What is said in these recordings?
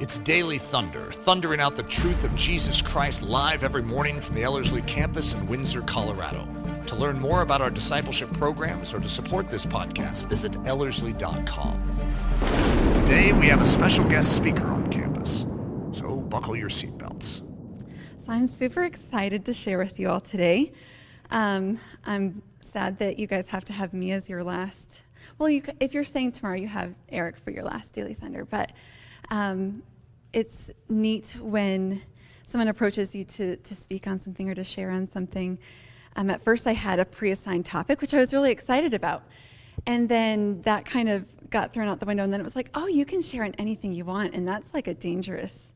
It's Daily Thunder, thundering out the truth of Jesus Christ live every morning from the Ellerslie campus in Windsor, Colorado. To learn more about our discipleship programs or to support this podcast, visit Ellerslie.com. Today, we have a special guest speaker on campus, so buckle your seatbelts. So, I'm super excited to share with you all today. Um, I'm sad that you guys have to have me as your last. Well, you, if you're saying tomorrow, you have Eric for your last Daily Thunder, but um, it's neat when someone approaches you to, to speak on something or to share on something. Um, at first, I had a pre assigned topic, which I was really excited about. And then that kind of got thrown out the window. And then it was like, oh, you can share on anything you want. And that's like a dangerous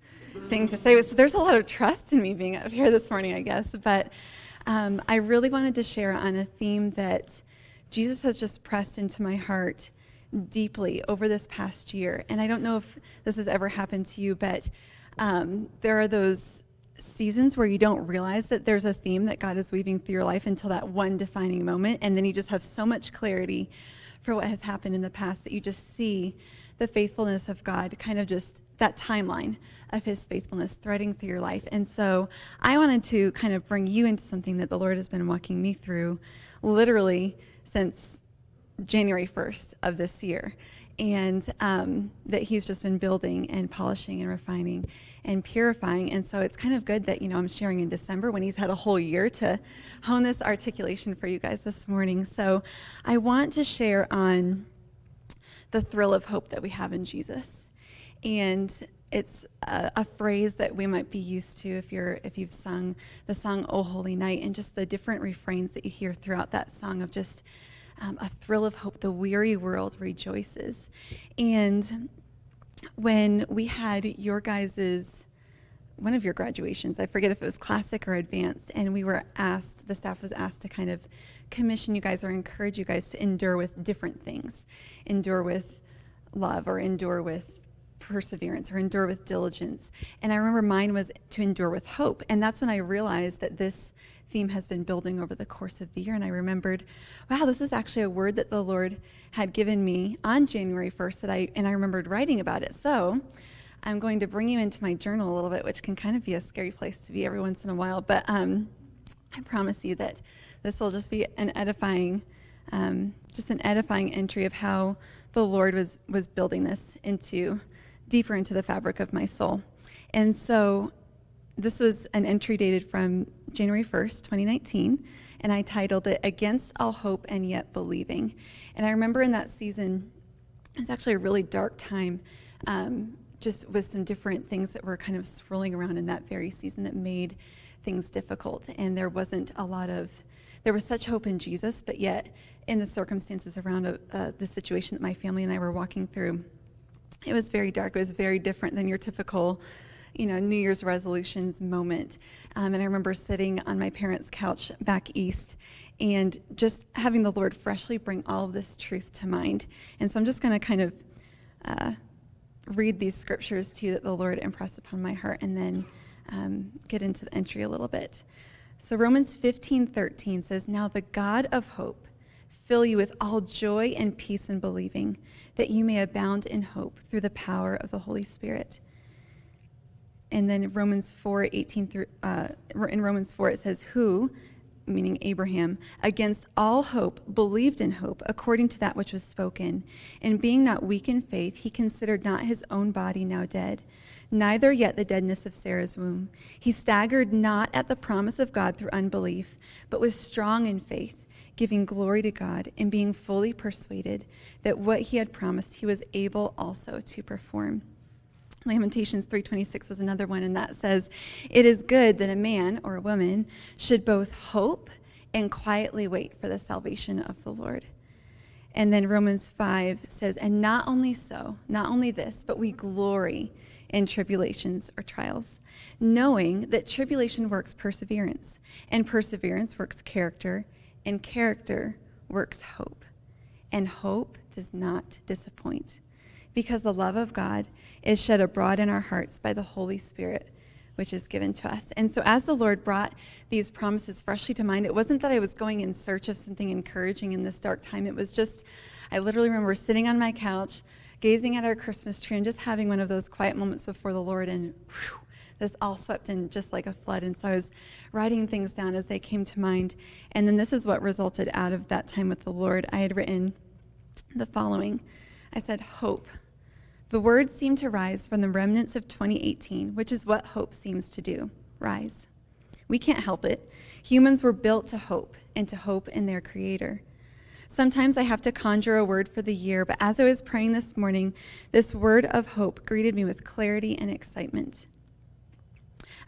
thing to say. So there's a lot of trust in me being up here this morning, I guess. But um, I really wanted to share on a theme that Jesus has just pressed into my heart deeply over this past year. And I don't know if this has ever happened to you, but um, there are those seasons where you don't realize that there's a theme that God is weaving through your life until that one defining moment. And then you just have so much clarity for what has happened in the past that you just see the faithfulness of God kind of just that timeline of his faithfulness threading through your life. And so I wanted to kind of bring you into something that the Lord has been walking me through literally since January 1st of this year. And um, that he's just been building and polishing and refining and purifying. And so it's kind of good that, you know, I'm sharing in December when he's had a whole year to hone this articulation for you guys this morning. So I want to share on the thrill of hope that we have in Jesus. And it's a, a, phrase that we might be used to if you're if you've sung the song "Oh Holy Night" and just the different refrains that you hear throughout that song of just um, a thrill of hope. The weary world rejoices. And when we had your guys's one of your graduations, I forget if it was classic or advanced, and we were asked, the staff was asked to kind of commission you guys or encourage you guys to endure with different things, endure with love or endure with perseverance or endure with diligence. And I remember mine was to endure with hope. And that's when I realized that this theme has been building over the course of the year. And I remembered, wow, this is actually a word that the Lord had given me on January 1st that I, and I remembered writing about it. So I'm going to bring you into my journal a little bit, which can kind of be a scary place to be every once in a while. But um, I promise you that this will just be an edifying, um, just an edifying entry of how the Lord was, was building this into deeper into the fabric of my soul. And so this was an entry dated from January 1st, 2019, and I titled it Against All Hope and Yet Believing. And I remember in that season, it was actually a really dark time, um, just with some different things that were kind of swirling around in that very season that made things difficult. And there wasn't a lot of, there was such hope in Jesus, but yet in the circumstances around uh, uh the situation that my family and I were walking through, it was very dark. It was very different than your typical you know, New Year's resolutions moment. Um, and I remember sitting on my parents' couch back east and just having the Lord freshly bring all of this truth to mind. And so I'm just going to kind of uh, read these scriptures to you that the Lord impressed upon my heart and then um, get into the entry a little bit. So Romans 15 13 says, Now the God of hope fill you with all joy and peace in believing, that you may abound in hope through the power of the Holy Spirit. And then Romans 4, 18 through, uh, in Romans 4, it says, Who, meaning Abraham, against all hope, believed in hope, according to that which was spoken. And being not weak in faith, he considered not his own body now dead, neither yet the deadness of Sarah's womb. He staggered not at the promise of God through unbelief, but was strong in faith, giving glory to God, and being fully persuaded that what he had promised he was able also to perform. Lamentations 3:26 was another one and that says, "It is good that a man or a woman should both hope and quietly wait for the salvation of the Lord." And then Romans 5 says, "And not only so, not only this, but we glory in tribulations or trials, knowing that tribulation works perseverance, and perseverance works character, and character works hope. And hope does not disappoint." Because the love of God is shed abroad in our hearts by the Holy Spirit, which is given to us. And so, as the Lord brought these promises freshly to mind, it wasn't that I was going in search of something encouraging in this dark time. It was just, I literally remember sitting on my couch, gazing at our Christmas tree and just having one of those quiet moments before the Lord, and whew, this all swept in just like a flood. And so I was writing things down as they came to mind. And then this is what resulted out of that time with the Lord. I had written the following I said, Hope. The words seem to rise from the remnants of 2018, which is what hope seems to do rise. We can't help it. Humans were built to hope and to hope in their Creator. Sometimes I have to conjure a word for the year, but as I was praying this morning, this word of hope greeted me with clarity and excitement.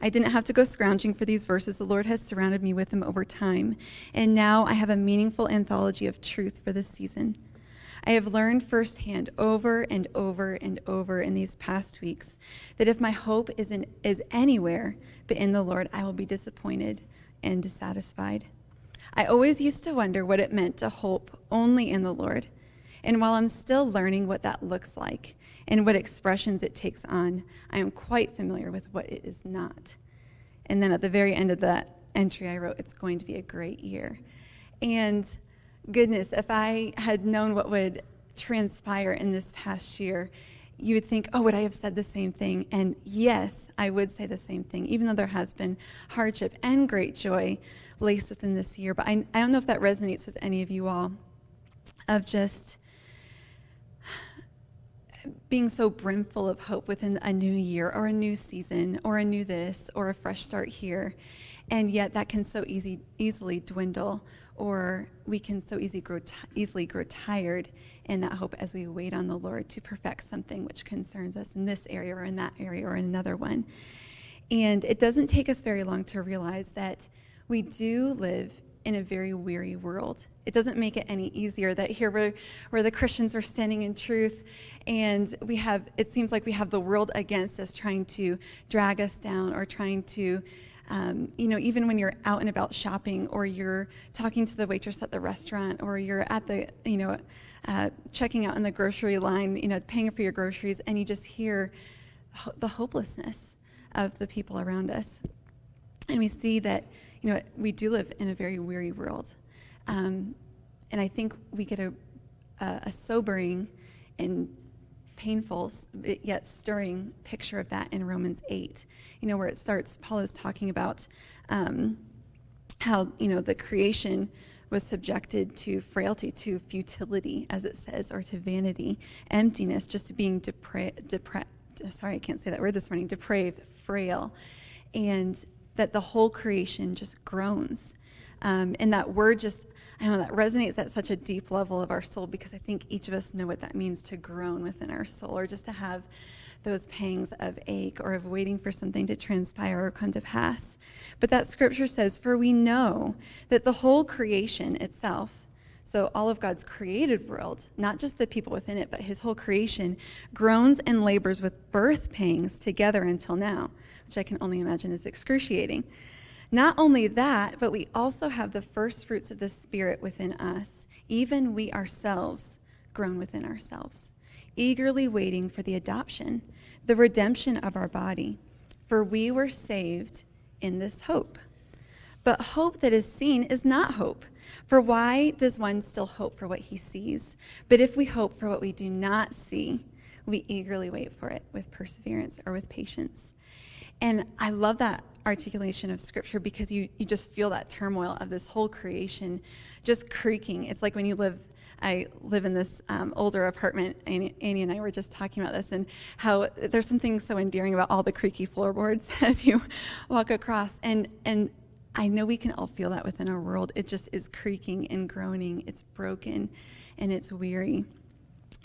I didn't have to go scrounging for these verses. The Lord has surrounded me with them over time. And now I have a meaningful anthology of truth for this season. I have learned firsthand over and over and over in these past weeks that if my hope is, in, is anywhere but in the Lord, I will be disappointed and dissatisfied. I always used to wonder what it meant to hope only in the Lord. And while I'm still learning what that looks like and what expressions it takes on, I am quite familiar with what it is not. And then at the very end of that entry, I wrote, It's going to be a great year. And goodness, if I had known what would transpire in this past year, you would think, oh, would I have said the same thing? And yes, I would say the same thing, even though there has been hardship and great joy laced within this year. But I, I don't know if that resonates with any of you all of just being so brimful of hope within a new year or a new season or a new this or a fresh start here. And yet that can so easy, easily dwindle or we can so easy grow t- easily grow tired in that hope as we wait on the Lord to perfect something which concerns us in this area or in that area or in another one. And it doesn't take us very long to realize that we do live in a very weary world. It doesn't make it any easier that here where, where the Christians are standing in truth and we have, it seems like we have the world against us trying to drag us down or trying to, um, you know, even when you're out and about shopping or you're talking to the waitress at the restaurant or you're at the, you know, uh, checking out in the grocery line, you know, paying for your groceries, and you just hear ho- the hopelessness of the people around us. And we see that, you know, we do live in a very weary world. Um, and I think we get a, a, a sobering and painful yet stirring picture of that in Romans 8. You know, where it starts, Paul is talking about um, how, you know, the creation was subjected to frailty, to futility, as it says, or to vanity, emptiness, just to being depraved, depra- sorry, I can't say that word this morning, depraved, frail, and that the whole creation just groans. Um, and that word just I know that resonates at such a deep level of our soul because I think each of us know what that means to groan within our soul or just to have those pangs of ache or of waiting for something to transpire or come to pass. But that scripture says, For we know that the whole creation itself, so all of God's created world, not just the people within it, but his whole creation, groans and labors with birth pangs together until now, which I can only imagine is excruciating. Not only that, but we also have the first fruits of the Spirit within us, even we ourselves groan within ourselves, eagerly waiting for the adoption, the redemption of our body. For we were saved in this hope. But hope that is seen is not hope. For why does one still hope for what he sees? But if we hope for what we do not see, we eagerly wait for it with perseverance or with patience. And I love that articulation of scripture because you, you just feel that turmoil of this whole creation just creaking. It's like when you live, I live in this um, older apartment. Annie, Annie, and I were just talking about this and how there's something so endearing about all the creaky floorboards as you walk across. And, and I know we can all feel that within our world. It just is creaking and groaning, it's broken and it's weary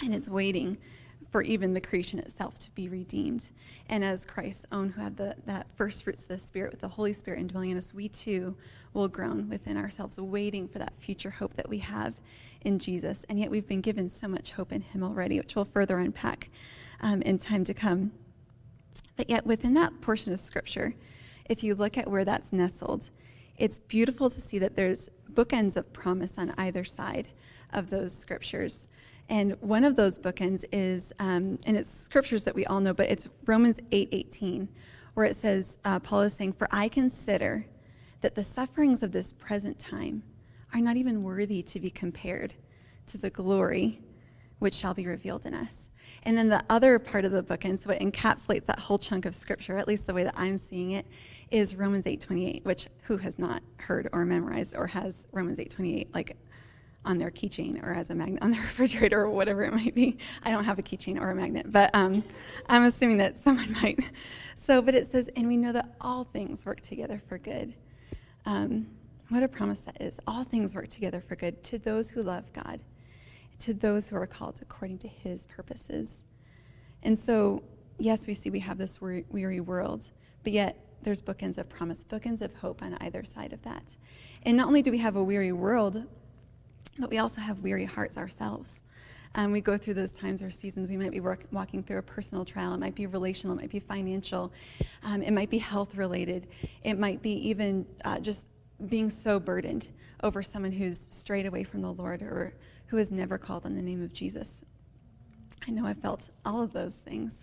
and it's waiting for even the creation itself to be redeemed. And as Christ's own, who had the, that first fruits of the Spirit with the Holy Spirit indwelling in us, we too will groan within ourselves, waiting for that future hope that we have in Jesus. And yet we've been given so much hope in Him already, which we'll further unpack um, in time to come. But yet, within that portion of Scripture, if you look at where that's nestled, it's beautiful to see that there's bookends of promise on either side of those scriptures. And one of those bookends is, um, and it's scriptures that we all know, but it's Romans 8 18, where it says, uh, Paul is saying, For I consider that the sufferings of this present time are not even worthy to be compared to the glory which shall be revealed in us. And then the other part of the book, and so it encapsulates that whole chunk of scripture, at least the way that I'm seeing it, is Romans 8:28, which who has not heard or memorized or has Romans 8:28 like on their keychain or as a magnet on their refrigerator or whatever it might be. I don't have a keychain or a magnet, but um, I'm assuming that someone might. So, but it says, and we know that all things work together for good. Um, what a promise that is. All things work together for good to those who love God, to those who are called according to his purposes. And so, yes, we see we have this weary world, but yet there's bookends of promise, bookends of hope on either side of that. And not only do we have a weary world, but we also have weary hearts ourselves. Um, we go through those times or seasons. We might be work, walking through a personal trial. It might be relational. It might be financial. Um, it might be health related. It might be even uh, just being so burdened over someone who's strayed away from the Lord or who has never called on the name of Jesus. I know I felt all of those things.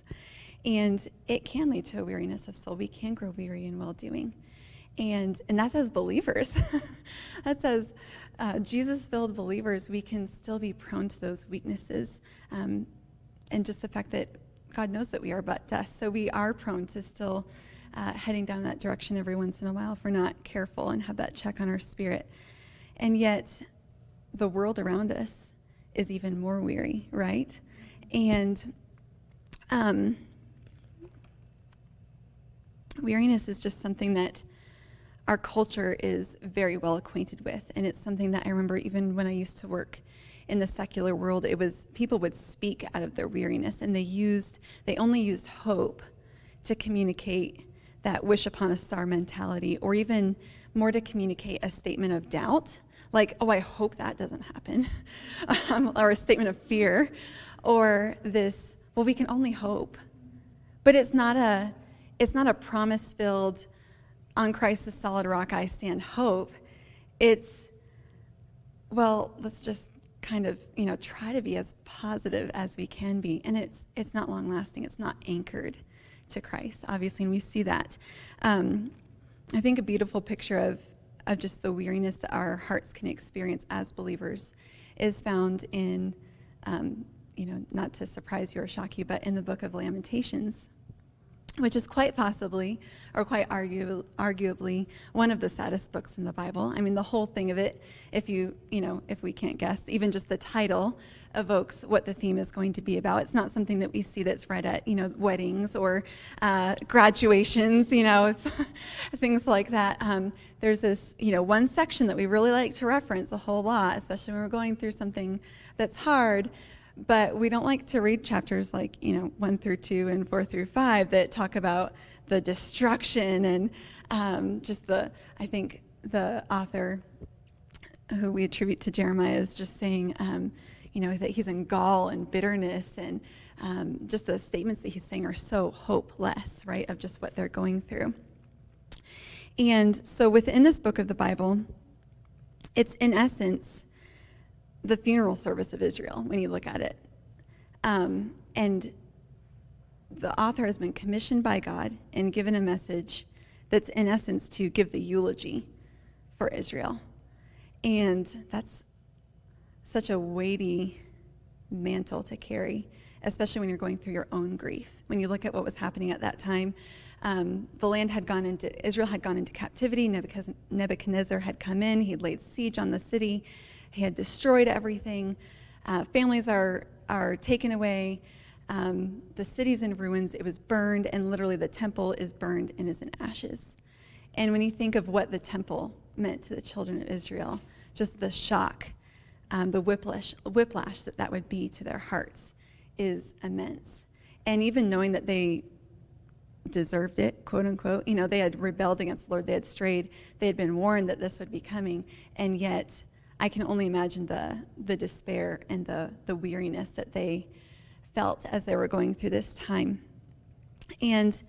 And it can lead to a weariness of soul. We can grow weary in well doing. And, and that's as believers. that's as uh, Jesus filled believers, we can still be prone to those weaknesses. Um, and just the fact that God knows that we are but dust. So we are prone to still uh, heading down that direction every once in a while if we're not careful and have that check on our spirit. And yet, the world around us is even more weary, right? And um, weariness is just something that our culture is very well acquainted with. And it's something that I remember even when I used to work in the secular world, it was people would speak out of their weariness and they used, they only used hope to communicate that wish upon a star mentality or even more to communicate a statement of doubt like oh i hope that doesn't happen um, or a statement of fear or this well we can only hope but it's not a it's not a promise filled on Christ the solid rock I stand hope. It's, well, let's just kind of, you know, try to be as positive as we can be. And it's, it's not long lasting, it's not anchored to Christ, obviously, and we see that. Um, I think a beautiful picture of, of just the weariness that our hearts can experience as believers is found in, um, you know, not to surprise you or shock you, but in the book of Lamentations which is quite possibly, or quite argu- arguably, one of the saddest books in the Bible. I mean, the whole thing of it, if you, you know, if we can't guess, even just the title evokes what the theme is going to be about. It's not something that we see that's read at, you know, weddings or uh, graduations, you know, things like that. Um, there's this, you know, one section that we really like to reference a whole lot, especially when we're going through something that's hard. But we don't like to read chapters like, you know, 1 through 2 and 4 through 5 that talk about the destruction and um, just the, I think the author who we attribute to Jeremiah is just saying, um, you know, that he's in gall and bitterness and um, just the statements that he's saying are so hopeless, right, of just what they're going through. And so within this book of the Bible, it's in essence the funeral service of Israel when you look at it. Um, and the author has been commissioned by God and given a message that's, in essence, to give the eulogy for Israel. And that's such a weighty mantle to carry, especially when you're going through your own grief. When you look at what was happening at that time, um, the land had gone into, Israel had gone into captivity. Nebuchadnezzar had come in, he had laid siege on the city. He had destroyed everything. Uh, families are, are taken away. Um, the city's in ruins. It was burned, and literally the temple is burned and is in ashes. And when you think of what the temple meant to the children of Israel, just the shock, um, the whiplash, whiplash that that would be to their hearts is immense. And even knowing that they deserved it, quote unquote, you know, they had rebelled against the Lord, they had strayed, they had been warned that this would be coming, and yet I can only imagine the, the despair and the, the weariness that they felt as they were going through this time. And,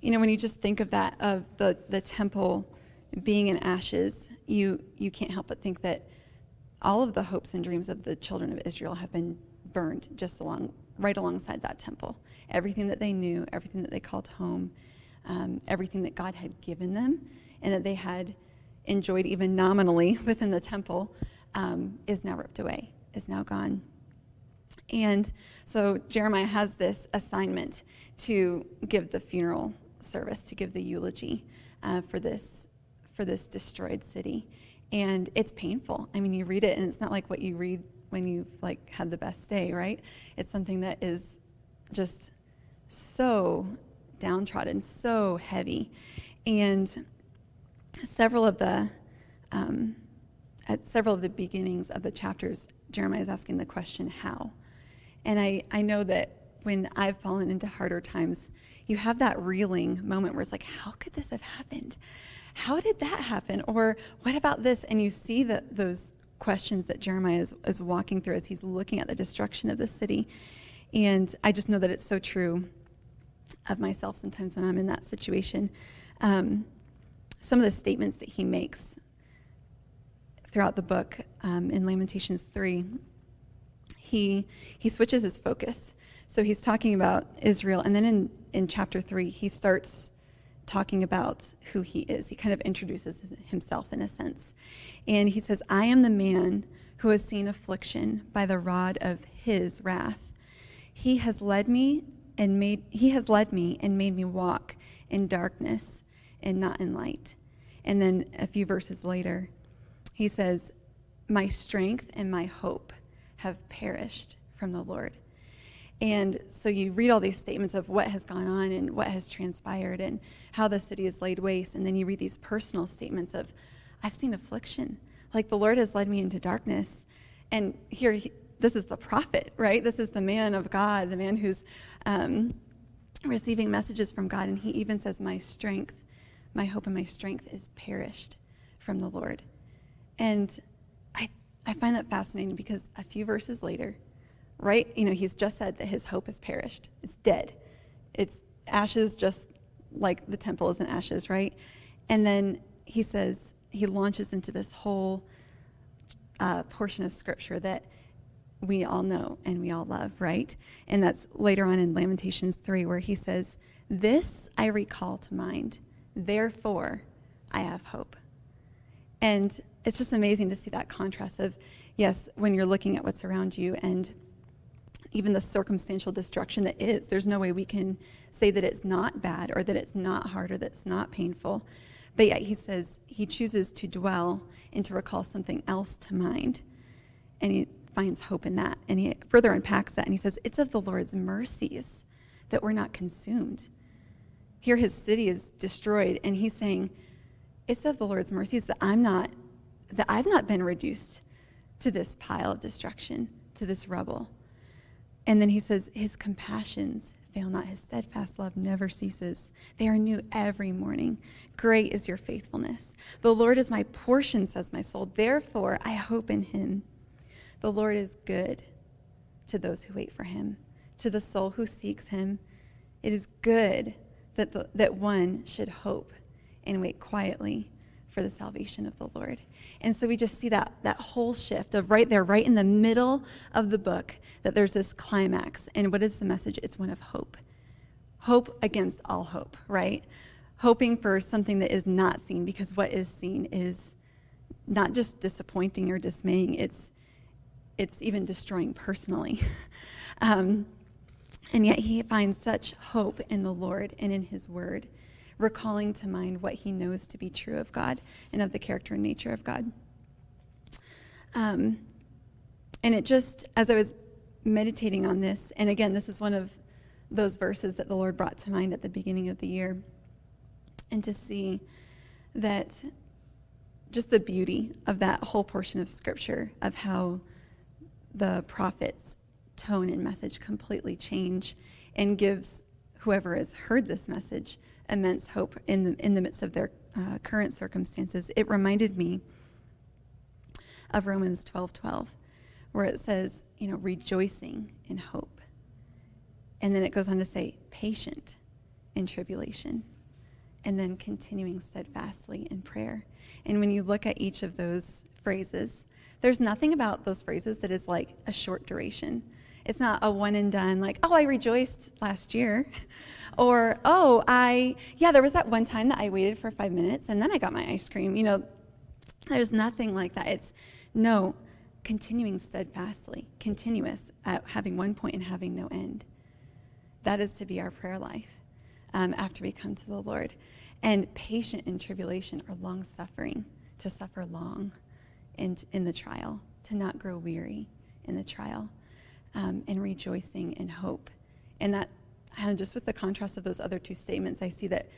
you know, when you just think of that, of the, the temple being in ashes, you, you can't help but think that all of the hopes and dreams of the children of Israel have been burned just along, right alongside that temple. Everything that they knew, everything that they called home, um, everything that God had given them, and that they had enjoyed even nominally within the temple um, is now ripped away, is now gone. And so Jeremiah has this assignment to give the funeral service, to give the eulogy uh, for this for this destroyed city, and it's painful. I mean, you read it, and it's not like what you read when you've like had the best day, right? It's something that is just so downtrodden, so heavy, and several of the um, at several of the beginnings of the chapters, Jeremiah is asking the question, how? And I, I know that when I've fallen into harder times, you have that reeling moment where it's like, how could this have happened? How did that happen? Or what about this? And you see that those questions that Jeremiah is, is walking through as he's looking at the destruction of the city. And I just know that it's so true of myself sometimes when I'm in that situation. Um, some of the statements that he makes throughout the book um, in Lamentations 3, he, he switches his focus. So he's talking about Israel, and then in, in chapter 3, he starts talking about who he is. He kind of introduces himself in a sense. And he says, I am the man who has seen affliction by the rod of his wrath. He has led me and made he has led me and made me walk in darkness and not in light. And then a few verses later, he says, My strength and my hope have perished from the Lord. And so you read all these statements of what has gone on and what has transpired and how the city is laid waste. And then you read these personal statements of, I've seen affliction. Like the Lord has led me into darkness. And here, he, this is the prophet, right? This is the man of God, the man who's um, receiving messages from God. And he even says, My strength, my hope and my strength is perished from the Lord. And I, I find that fascinating because a few verses later, right, you know, he's just said that his hope has perished. It's dead. It's ashes just like the temple is in ashes, right? And then he says, he launches into this whole uh, portion of scripture that we all know and we all love, right? And that's later on in Lamentations 3, where he says, This I recall to mind, therefore I have hope. And it's just amazing to see that contrast of, yes, when you're looking at what's around you and even the circumstantial destruction that is, there's no way we can say that it's not bad or that it's not hard or that it's not painful. But yet he says he chooses to dwell and to recall something else to mind. And he finds hope in that. And he further unpacks that and he says, It's of the Lord's mercies that we're not consumed. Here his city is destroyed, and he's saying, It's of the Lord's mercies that I'm not, that I've not been reduced to this pile of destruction, to this rubble. And then he says, His compassions fail not, his steadfast love never ceases. They are new every morning. Great is your faithfulness. The Lord is my portion, says my soul. Therefore, I hope in him. The Lord is good to those who wait for him, to the soul who seeks him. It is good that, the, that one should hope and wait quietly for the salvation of the Lord. And so we just see that, that whole shift of right there, right in the middle of the book, that there's this climax. And what is the message? It's one of hope. Hope against all hope, right? Hoping for something that is not seen, because what is seen is not just disappointing or dismaying, it's, it's even destroying personally. um, and yet he finds such hope in the Lord and in his word recalling to mind what he knows to be true of God and of the character and nature of God. Um, and it just, as I was meditating on this, and again, this is one of those verses that the Lord brought to mind at the beginning of the year, and to see that just the beauty of that whole portion of Scripture, of how the prophet's tone and message completely change and gives whoever has heard this message immense hope in the, in the midst of their uh, current circumstances. It reminded me of Romans 12 12, where it says, you know, rejoicing in hope. And then it goes on to say, patient in tribulation, and then continuing steadfastly in prayer. And when you look at each of those phrases, there's nothing about those phrases that is like a short duration. It's not a one and done, like, oh, I rejoiced last year. Or, oh, I, yeah, there was that one time that I waited for five minutes and then I got my ice cream. You know, there's nothing like that. It's, no, continuing steadfastly, continuous, at having one point and having no end. That is to be our prayer life um, after we come to the Lord. And patient in tribulation or long suffering, to suffer long in, in the trial, to not grow weary in the trial, um, and rejoicing in hope. And that, of just with the contrast of those other two statements, I see that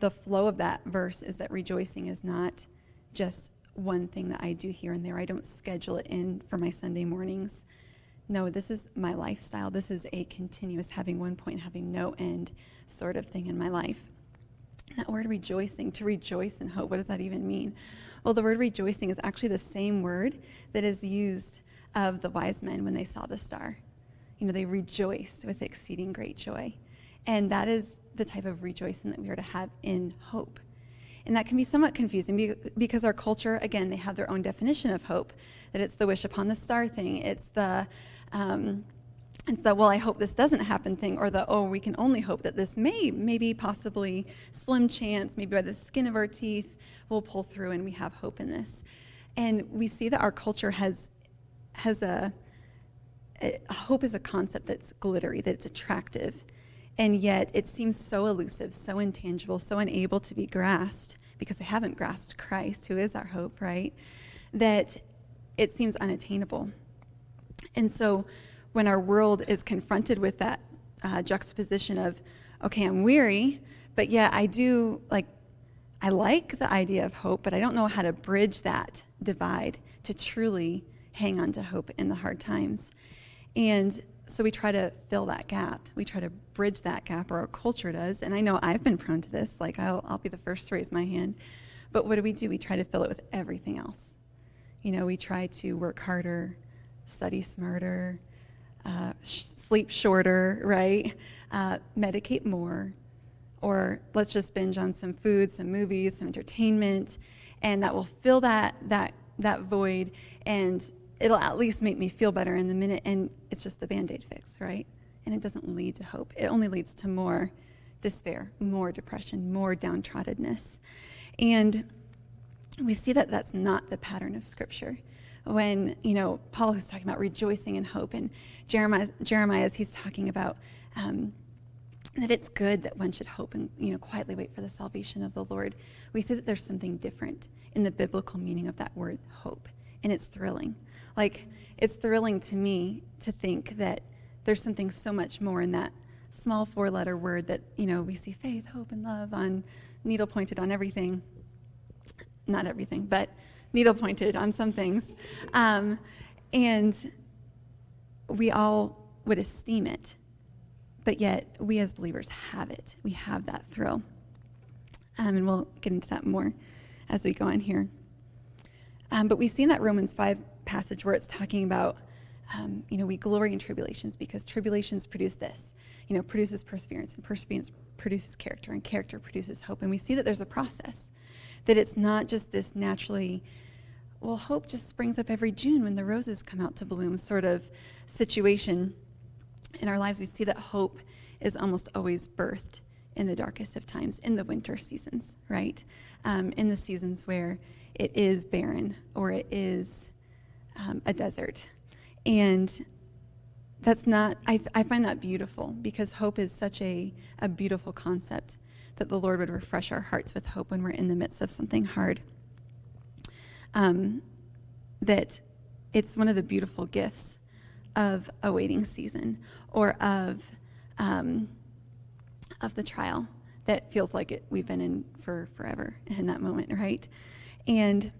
the flow of that verse is that rejoicing is not just one thing that I do here and there. I don't schedule it in for my Sunday mornings. No, this is my lifestyle. This is a continuous having one point, having no end sort of thing in my life. That word rejoicing, to rejoice in hope, what does that even mean? Well, the word rejoicing is actually the same word that is used of the wise men when they saw the star. You know, they rejoiced with exceeding great joy. And that is the type of rejoicing that we are to have in hope. And that can be somewhat confusing because our culture, again, they have their own definition of hope. That it's the wish upon the star thing. It's the, um, it's the well, I hope this doesn't happen thing, or the oh, we can only hope that this may, maybe possibly slim chance, maybe by the skin of our teeth, we'll pull through and we have hope in this. And we see that our culture has has a, a hope is a concept that's glittery, that it's attractive and yet it seems so elusive, so intangible, so unable to be grasped because they haven't grasped Christ, who is our hope, right? That it seems unattainable. And so when our world is confronted with that uh, juxtaposition of, okay, I'm weary, but yeah, I do like, I like the idea of hope, but I don't know how to bridge that divide to truly hang on to hope in the hard times. And so we try to fill that gap. We try to bridge that gap, or our culture does. And I know I've been prone to this. Like, I'll, I'll be the first to raise my hand. But what do we do? We try to fill it with everything else. You know, we try to work harder, study smarter, uh, sh- sleep shorter, right? Uh, medicate more. Or let's just binge on some food, some movies, some entertainment, and that will fill that, that, that void and it'll at least make me feel better in the minute, and it's just the band aid fix, right? And it doesn't lead to hope. It only leads to more despair, more depression, more downtroddenness. And we see that that's not the pattern of Scripture. When, you know, Paul was talking about rejoicing in hope, and Jeremiah, Jeremiah he's talking about um, that it's good that one should hope and, you know, quietly wait for the salvation of the Lord, we see that there's something different in the biblical meaning of that word hope, and it's thrilling. Like, it's thrilling to me to think that there's something so much more in that small four letter word that, you know, we see faith, hope, and love on needle pointed on everything. Not everything, but needle pointed on some things. Um, and we all would esteem it, but yet we as believers have it. We have that thrill. Um, and we'll get into that more as we go on here. Um, but we see in that Romans 5 passage where it's talking about, um, you know, we glory in tribulations because tribulations produce this, you know, produces perseverance, and perseverance produces character, and character produces hope. And we see that there's a process, that it's not just this naturally, well, hope just springs up every June when the roses come out to bloom sort of situation in our lives. We see that hope is almost always birthed in the darkest of times, in the winter seasons, right? Um, in the seasons where it is barren or it is um, a desert. And that's not, I, I find that beautiful because hope is such a, a beautiful concept that the Lord would refresh our hearts with hope when we're in the midst of something hard. Um, that it's one of the beautiful gifts of a waiting season or of, um, of the trial that feels like it, we've been in for forever in that moment, right? And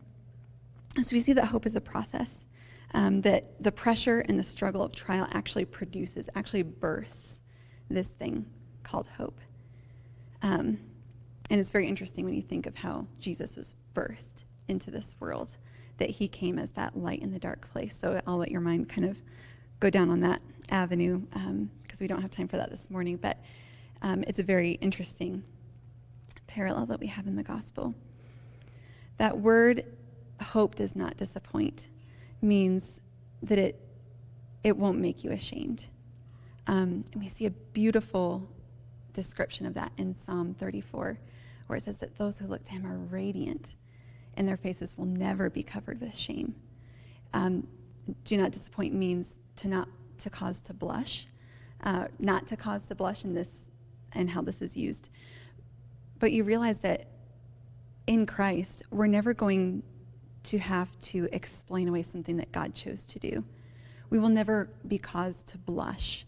so we see that hope is a process, um, that the pressure and the struggle of trial actually produces, actually births this thing called hope. Um, and it's very interesting when you think of how Jesus was birthed into this world, that he came as that light in the dark place. So I'll let your mind kind of go down on that avenue because um, we don't have time for that this morning. But um, it's a very interesting parallel that we have in the gospel. That word, hope does not disappoint, means that it, it won't make you ashamed. Um, and we see a beautiful description of that in Psalm 34, where it says that those who look to him are radiant, and their faces will never be covered with shame. Um, do not disappoint means to not to cause to blush, uh, not to cause to blush in this and how this is used. But you realize that in Christ, we're never going to have to explain away something that God chose to do. We will never be caused to blush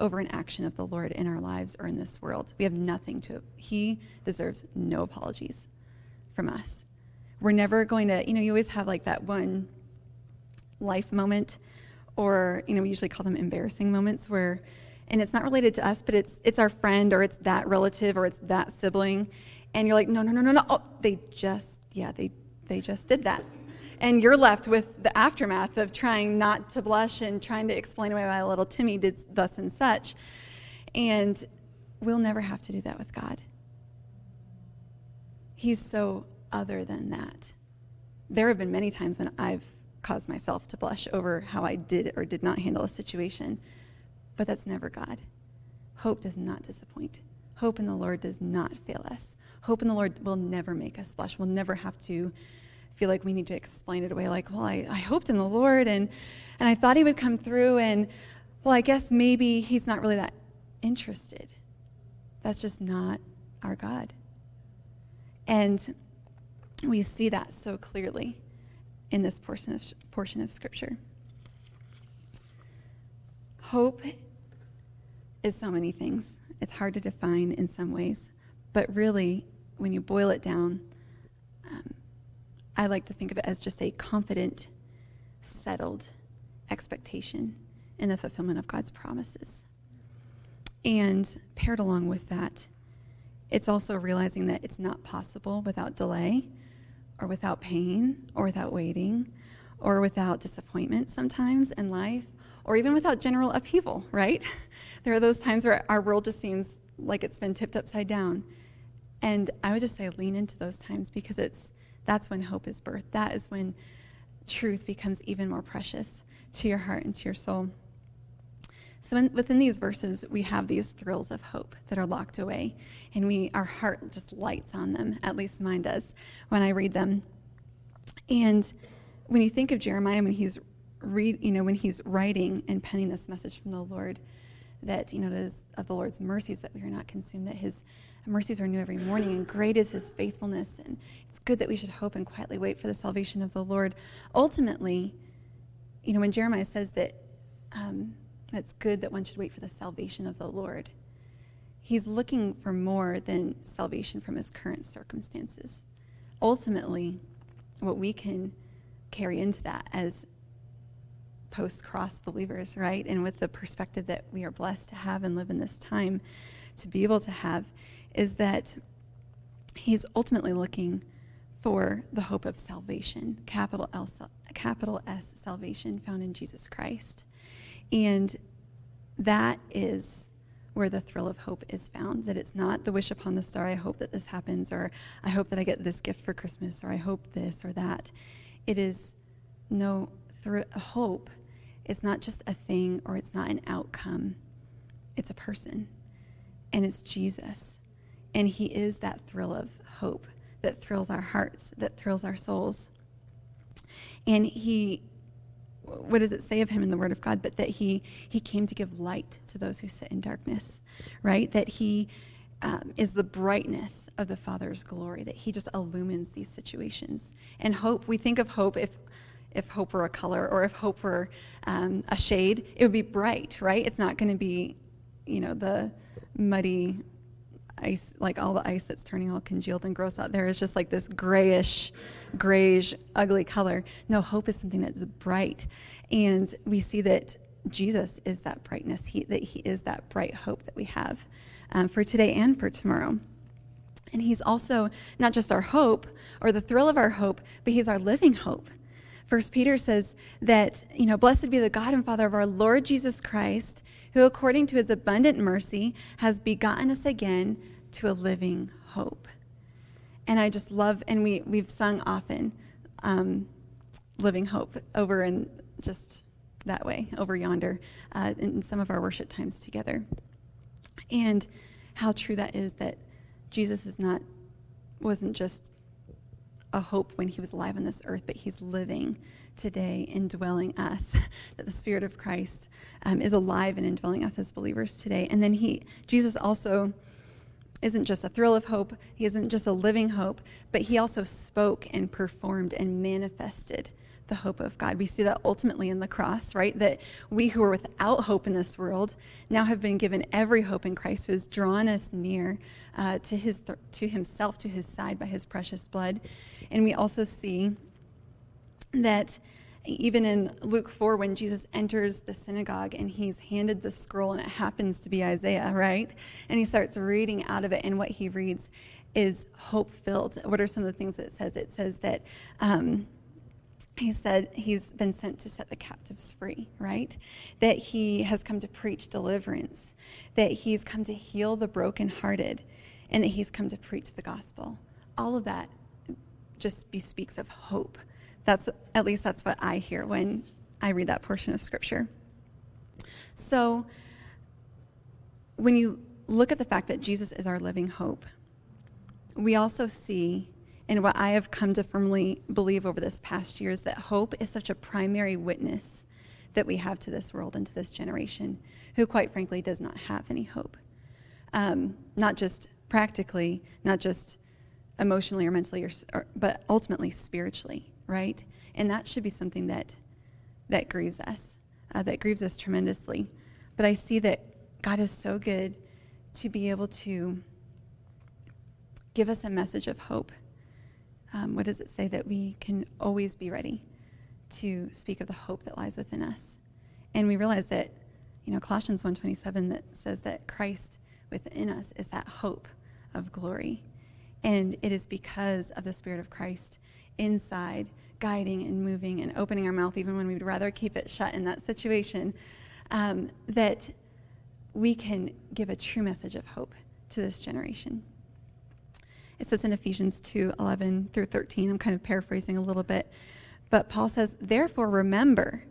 over an action of the Lord in our lives or in this world. We have nothing to, He deserves no apologies from us. We're never going to, you know, you always have like that one life moment, or, you know, we usually call them embarrassing moments where, and it's not related to us, but it's, it's our friend or it's that relative or it's that sibling. And you're like, no, no, no, no, no. Oh, they just, yeah, they, they just did that and you're left with the aftermath of trying not to blush and trying to explain away why little Timmy did thus and such. And we'll never have to do that with God. He's so other than that. There have been many times when I've caused myself to blush over how I did or did not handle a situation, but that's never God. Hope does not disappoint. Hope in the Lord does not fail us. Hope in the Lord will never make us blush. We'll never have to feel like we need to explain it away like, well, I, I hoped in the Lord and, and I thought he would come through, and well, I guess maybe he's not really that interested. That's just not our God. And we see that so clearly in this portion of, portion of Scripture. Hope is so many things. It's hard to define in some ways. But really, when you boil it down, um, I like to think of it as just a confident, settled expectation in the fulfillment of God's promises. And paired along with that, it's also realizing that it's not possible without delay or without pain or without waiting or without disappointment sometimes in life or even without general upheaval, right? There are those times where our world just seems like it's been tipped upside down. And I would just say lean into those times because it's that's when hope is birthed. That is when truth becomes even more precious to your heart and to your soul. So in, within these verses, we have these thrills of hope that are locked away, and we our heart just lights on them. At least mine does when I read them. And when you think of Jeremiah, when he's read, you know, when he's writing and penning this message from the Lord, that you know it is of the Lord's mercies that we are not consumed, that His mercies are new every morning, and great is his faithfulness. And it's good that we should hope and quietly wait for the salvation of the Lord. Ultimately, you know, when Jeremiah says that um, it's good that one should wait for the salvation of the Lord, he's looking for more than salvation from his current circumstances. Ultimately, what we can carry into that as post cross believers, right? And with the perspective that we are blessed to have and live in this time, to be able to have is that he's ultimately looking for the hope of salvation, capital L, capital S salvation found in Jesus Christ. And that is where the thrill of hope is found. That it's not the wish upon the star, I hope that this happens, or I hope that I get this gift for Christmas, or I hope this or that. It is no through hope. It's not just a thing or it's not an outcome. It's a person. And it's Jesus. And He is that thrill of hope that thrills our hearts, that thrills our souls. And He, what does it say of Him in the Word of God? But that He, he came to give light to those who sit in darkness, right? That He um, is the brightness of the Father's glory, that He just illumines these situations. And hope, we think of hope if if hope were a color or if hope were um, a shade, it would be bright, right? It's not going to be, you know, the muddy ice, like all the ice that's turning all congealed and gross out there is just like this grayish, grayish, ugly color. No, hope is something that's bright. And we see that Jesus is that brightness, he, that he is that bright hope that we have um, for today and for tomorrow. And he's also not just our hope or the thrill of our hope, but he's our living hope. First Peter says that, you know, blessed be the God and Father of our Lord Jesus Christ, who according to his abundant mercy has begotten us again to a living hope. And I just love, and we, we've sung often um, Living Hope over in just that way, over yonder, uh, in some of our worship times together. And how true that is that Jesus is not, wasn't just a hope when he was alive on this earth, but he's living today, indwelling us. that the Spirit of Christ um, is alive and indwelling us as believers today. And then he, Jesus also isn't just a thrill of hope, he isn't just a living hope, but he also spoke and performed and manifested the hope of God. We see that ultimately in the cross, right? That we who are without hope in this world now have been given every hope in Christ who has drawn us near uh, to, his th- to himself, to his side by his precious blood. And we also see that even in Luke 4, when Jesus enters the synagogue and he's handed the scroll, and it happens to be Isaiah, right? And he starts reading out of it, and what he reads is hope filled. What are some of the things that it says? It says that. Um, he said he's been sent to set the captives free, right? That he has come to preach deliverance, that he's come to heal the brokenhearted, and that he's come to preach the gospel. All of that just bespeaks of hope. That's at least that's what I hear when I read that portion of scripture. So when you look at the fact that Jesus is our living hope, we also see and what I have come to firmly believe over this past year is that hope is such a primary witness that we have to this world and to this generation, who, quite frankly, does not have any hope. Um, not just practically, not just emotionally or mentally, or, or, but ultimately spiritually, right? And that should be something that that grieves us, uh, that grieves us tremendously. But I see that God is so good to be able to give us a message of hope um, what does it say? That we can always be ready to speak of the hope that lies within us. And we realize that, you know, Colossians 1.27 that says that Christ within us is that hope of glory. And it is because of the Spirit of Christ inside, guiding and moving and opening our mouth, even when we'd rather keep it shut in that situation, um, that we can give a true message of hope to this generation. It says in Ephesians 2 11 through 13. I'm kind of paraphrasing a little bit. But Paul says, Therefore, remember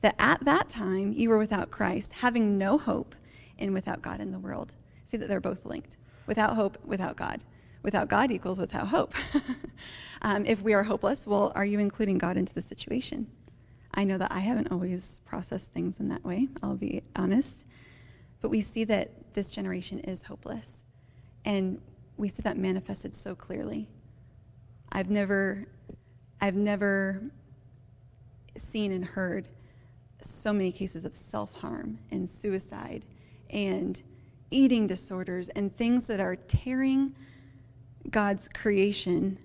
that at that time you were without Christ, having no hope, and without God in the world. See that they're both linked. Without hope, without God. Without God equals without hope. um, if we are hopeless, well, are you including God into the situation? I know that I haven't always processed things in that way, I'll be honest. But we see that this generation is hopeless. And we see that manifested so clearly. I've never, I've never seen and heard so many cases of self harm and suicide and eating disorders and things that are tearing God's creation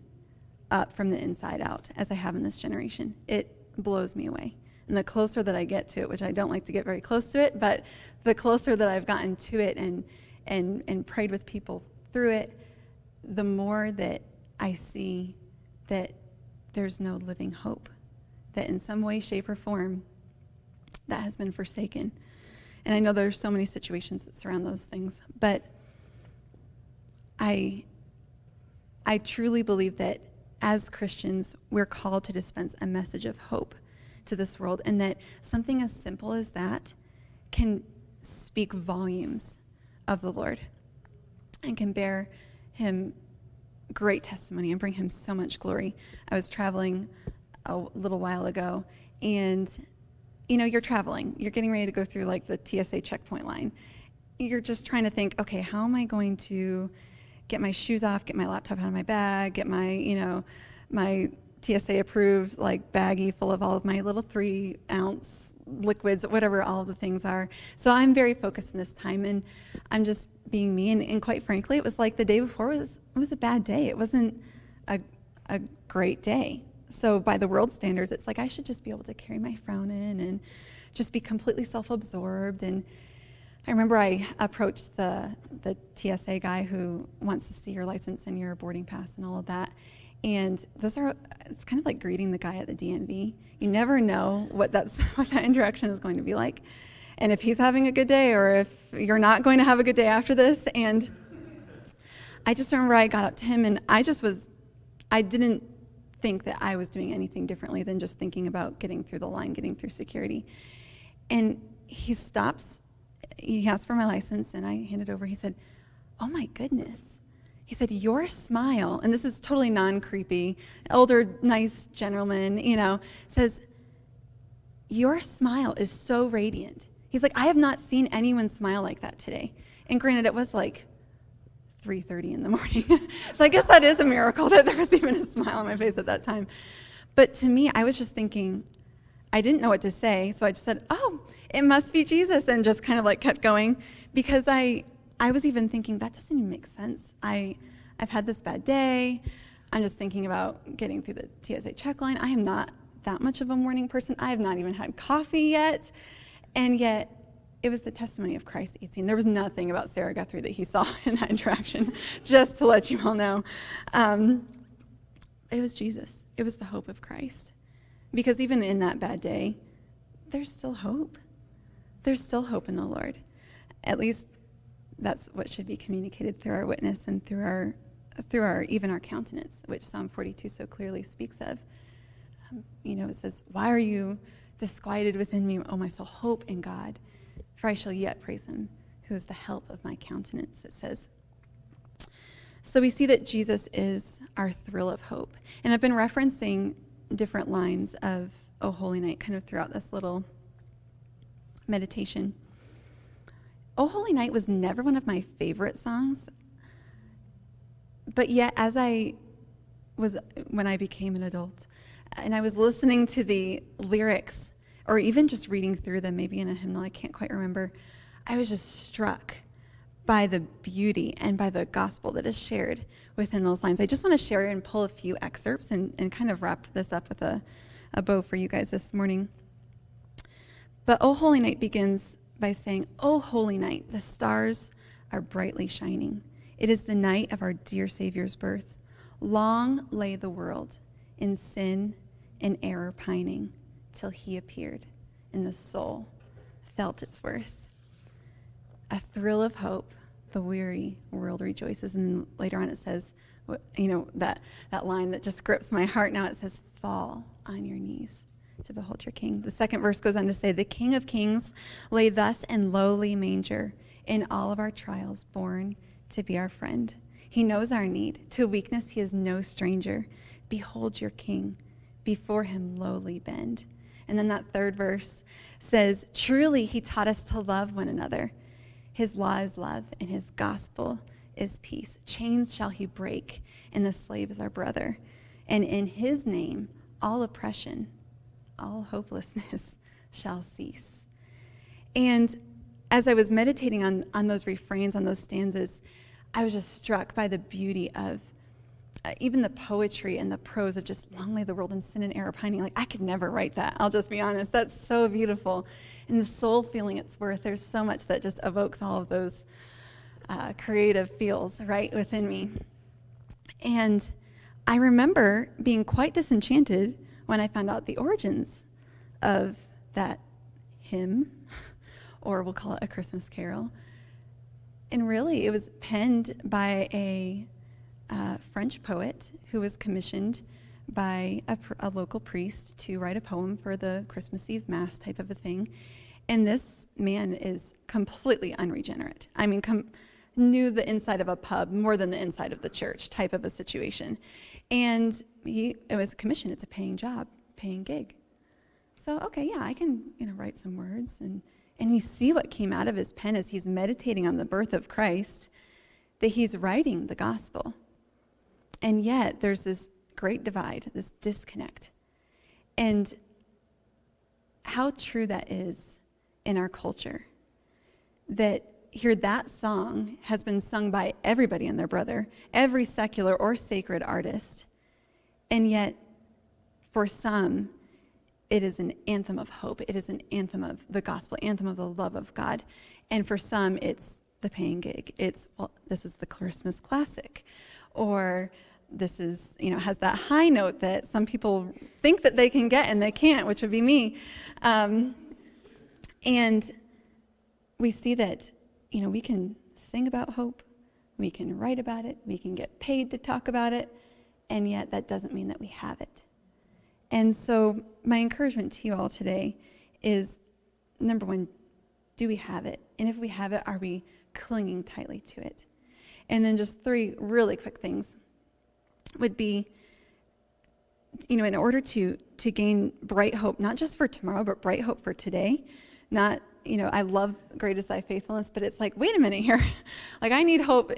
up from the inside out, as I have in this generation. It blows me away. And the closer that I get to it, which I don't like to get very close to it, but the closer that I've gotten to it and, and, and prayed with people through it, the more that I see that there's no living hope, that in some way, shape, or form, that has been forsaken. And I know there's so many situations that surround those things, but I, I truly believe that as Christians, we're called to dispense a message of hope to this world, and that something as simple as that can speak volumes of the Lord and can bear him great testimony and bring him so much glory. I was traveling a little while ago, and you know, you're traveling, you're getting ready to go through like the TSA checkpoint line. You're just trying to think, okay, how am I going to get my shoes off, get my laptop out of my bag, get my, you know, my TSA approved like baggie full of all of my little three ounce liquids, whatever all the things are. So I'm very focused in this time, and I'm just being me. And, and quite frankly, it was like the day before was was a bad day. It wasn't a a great day. So by the world standards, it's like I should just be able to carry my frown in and just be completely self-absorbed. And I remember I approached the the TSA guy who wants to see your license and your boarding pass and all of that. And those are, it's kind of like greeting the guy at the DMV. You never know what, that's, what that interaction is going to be like. And if he's having a good day or if you're not going to have a good day after this. And I just remember I got up to him and I just was, I didn't think that I was doing anything differently than just thinking about getting through the line, getting through security. And he stops, he asks for my license, and I handed over. He said, Oh my goodness. He said, Your smile, and this is totally non creepy, older, nice gentleman, you know, says, Your smile is so radiant. He's like, I have not seen anyone smile like that today. And granted, it was like 3:30 in the morning. so I guess that is a miracle that there was even a smile on my face at that time. But to me, I was just thinking, I didn't know what to say, so I just said, "Oh, it must be Jesus," and just kind of like kept going because I I was even thinking that doesn't even make sense. I I've had this bad day. I'm just thinking about getting through the TSA check line. I am not that much of a morning person. I have not even had coffee yet. And yet, it was the testimony of Christ 18. There was nothing about Sarah Guthrie that he saw in that interaction, just to let you all know. Um, it was Jesus, it was the hope of Christ. Because even in that bad day, there's still hope. There's still hope in the Lord. At least that's what should be communicated through our witness and through our through our even our countenance, which Psalm 42 so clearly speaks of. Um, you know, it says, "Why are you disquieted within me, O my soul? Hope in God, for I shall yet praise Him, who is the help of my countenance." It says. So we see that Jesus is our thrill of hope, and I've been referencing different lines of "O Holy Night" kind of throughout this little meditation. Oh Holy Night was never one of my favorite songs. But yet, as I was, when I became an adult, and I was listening to the lyrics, or even just reading through them, maybe in a hymnal, I can't quite remember, I was just struck by the beauty and by the gospel that is shared within those lines. I just want to share and pull a few excerpts and, and kind of wrap this up with a, a bow for you guys this morning. But O Holy Night begins by saying, O holy night, the stars are brightly shining. It is the night of our dear Savior's birth. Long lay the world in sin and error pining till he appeared, and the soul felt its worth. A thrill of hope, the weary world rejoices. And later on it says, you know, that, that line that just grips my heart now, it says, fall on your knees to behold your king. The second verse goes on to say, The King of Kings lay thus in lowly manger, in all of our trials, born to be our friend. He knows our need. To weakness, he is no stranger. Behold your king. Before him, lowly bend. And then that third verse says, Truly, he taught us to love one another. His law is love, and his gospel is peace. Chains shall he break, and the slave is our brother. And in his name, all oppression all hopelessness shall cease. And as I was meditating on, on those refrains, on those stanzas, I was just struck by the beauty of uh, even the poetry and the prose of just long lay the world in sin and error pining. Like, I could never write that. I'll just be honest. That's so beautiful. And the soul feeling its worth, there's so much that just evokes all of those uh, creative feels right within me. And I remember being quite disenchanted when I found out the origins of that hymn, or we'll call it a Christmas carol. And really, it was penned by a uh, French poet who was commissioned by a, a, local priest to write a poem for the Christmas Eve Mass type of a thing. And this man is completely unregenerate. I mean, com- knew the inside of a pub more than the inside of the church type of a situation. And he, it was a commission, it's a paying job, paying gig. So, okay, yeah, I can, you know, write some words. And, and you see what came out of his pen as he's meditating on the birth of Christ, that he's writing the gospel. And yet, there's this great divide, this disconnect. And how true that is in our culture. That here, that song has been sung by everybody and their brother, every secular or sacred artist. And yet, for some, it is an anthem of hope. It is an anthem of the gospel, anthem of the love of God. And for some, it's the paying gig. It's, well, this is the Christmas classic. Or this is, you know, has that high note that some people think that they can get and they can't, which would be me. Um, and we see that, you know, we can sing about hope, we can write about it, we can get paid to talk about it, and yet that doesn't mean that we have it. And so, my encouragement to you all today is number one, do we have it? And if we have it, are we clinging tightly to it? And then just three really quick things would be you know, in order to to gain bright hope, not just for tomorrow, but bright hope for today, not, you know, I love great is thy faithfulness, but it's like, wait a minute here. like I need hope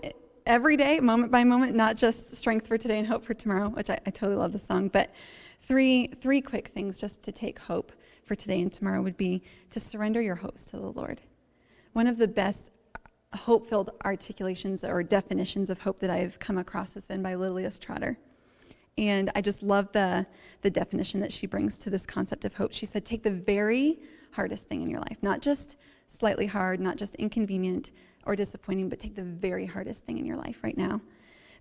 every day, moment by moment, not just strength for today and hope for tomorrow, which I, I totally love the song. But three three quick things just to take hope for today and tomorrow would be to surrender your hopes to the Lord. One of the best hope filled articulations or definitions of hope that I've come across has been by Lilias Trotter. And I just love the, the definition that she brings to this concept of hope. She said, Take the very hardest thing in your life, not just slightly hard, not just inconvenient or disappointing, but take the very hardest thing in your life right now,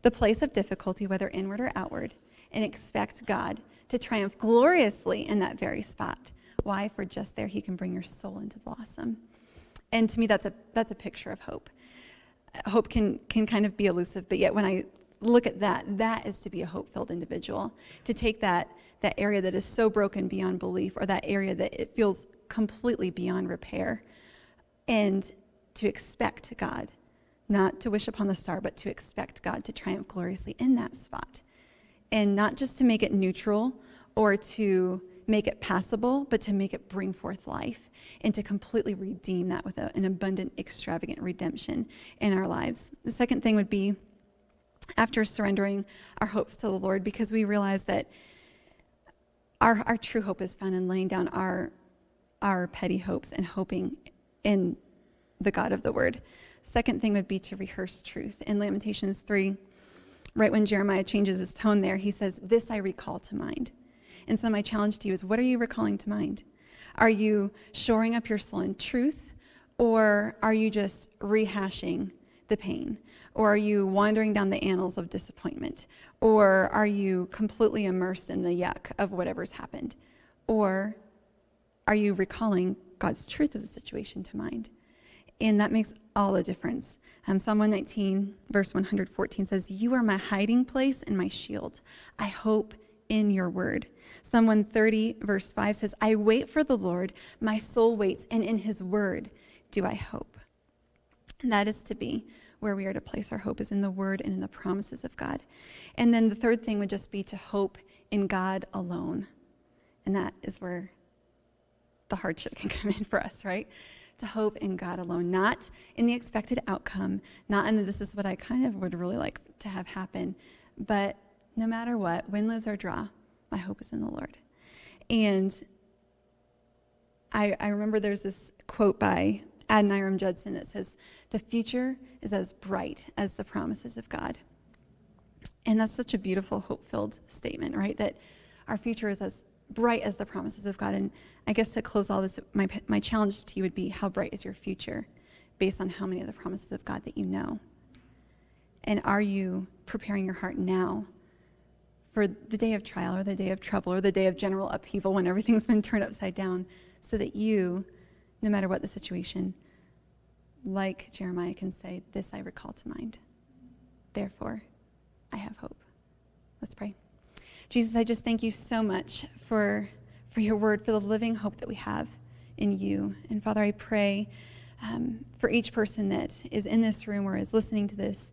the place of difficulty, whether inward or outward, and expect God to triumph gloriously in that very spot. Why? For just there, He can bring your soul into blossom. And to me, that's a, that's a picture of hope. Hope can, can kind of be elusive, but yet when I look at that, that is to be a hope filled individual. To take that, that area that is so broken beyond belief, or that area that it feels completely beyond repair, and to expect God, not to wish upon the star, but to expect God to triumph gloriously in that spot. And not just to make it neutral or to make it passable, but to make it bring forth life and to completely redeem that with a, an abundant, extravagant redemption in our lives. The second thing would be after surrendering our hopes to the Lord because we realize that our, our true hope is found in laying down our, our petty hopes and hoping in the God of the Word. Second thing would be to rehearse truth. In Lamentations 3, right when Jeremiah changes his tone there, he says, This I recall to mind. And so my challenge to you is what are you recalling to mind? Are you shoring up your soul in truth, or are you just rehashing the pain? Or are you wandering down the annals of disappointment? Or are you completely immersed in the yuck of whatever's happened? Or are you recalling God's truth of the situation to mind? And that makes all the difference. Um, Psalm 119, verse 114 says, You are my hiding place and my shield. I hope in your word. Psalm 130, verse 5 says, I wait for the Lord, my soul waits, and in his word do I hope. And that is to be where we are to place our hope is in the word and in the promises of God. And then the third thing would just be to hope in God alone. And that is where the hardship can come in for us, right? To hope in God alone, not in the expected outcome, not in this is what I kind of would really like to have happen, but no matter what, win, lose, or draw, my hope is in the Lord. And I, I remember there's this quote by Adoniram Judson that says, The future is as bright as the promises of God. And that's such a beautiful, hope filled statement, right? That our future is as bright as the promises of God. And I guess to close all this, my, my challenge to you would be how bright is your future based on how many of the promises of God that you know? And are you preparing your heart now for the day of trial or the day of trouble or the day of general upheaval when everything's been turned upside down so that you no matter what the situation, like Jeremiah can say, This I recall to mind. Therefore, I have hope. Let's pray. Jesus, I just thank you so much for, for your word, for the living hope that we have in you. And Father, I pray um, for each person that is in this room or is listening to this,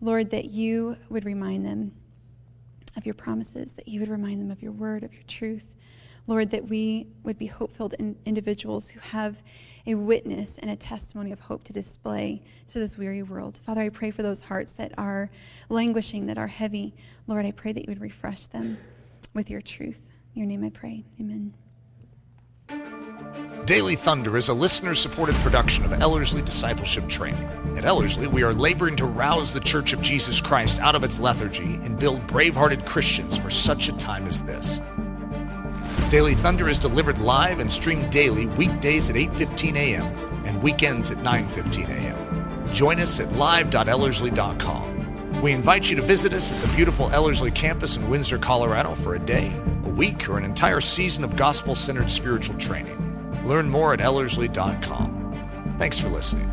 Lord, that you would remind them of your promises, that you would remind them of your word, of your truth, Lord, that we would be hope filled in individuals who have a witness and a testimony of hope to display to this weary world. Father, I pray for those hearts that are languishing, that are heavy. Lord, I pray that you would refresh them with your truth. In your name I pray. Amen. Daily Thunder is a listener supported production of Ellerslie Discipleship Training. At Ellerslie, we are laboring to rouse the Church of Jesus Christ out of its lethargy and build brave hearted Christians for such a time as this. Daily Thunder is delivered live and streamed daily weekdays at 8:15 a.m. and weekends at 9:15 a.m. Join us at live.ellerslie.com. We invite you to visit us at the beautiful Ellerslie campus in Windsor, Colorado for a day, a week, or an entire season of gospel-centered spiritual training. Learn more at ellerslie.com. Thanks for listening.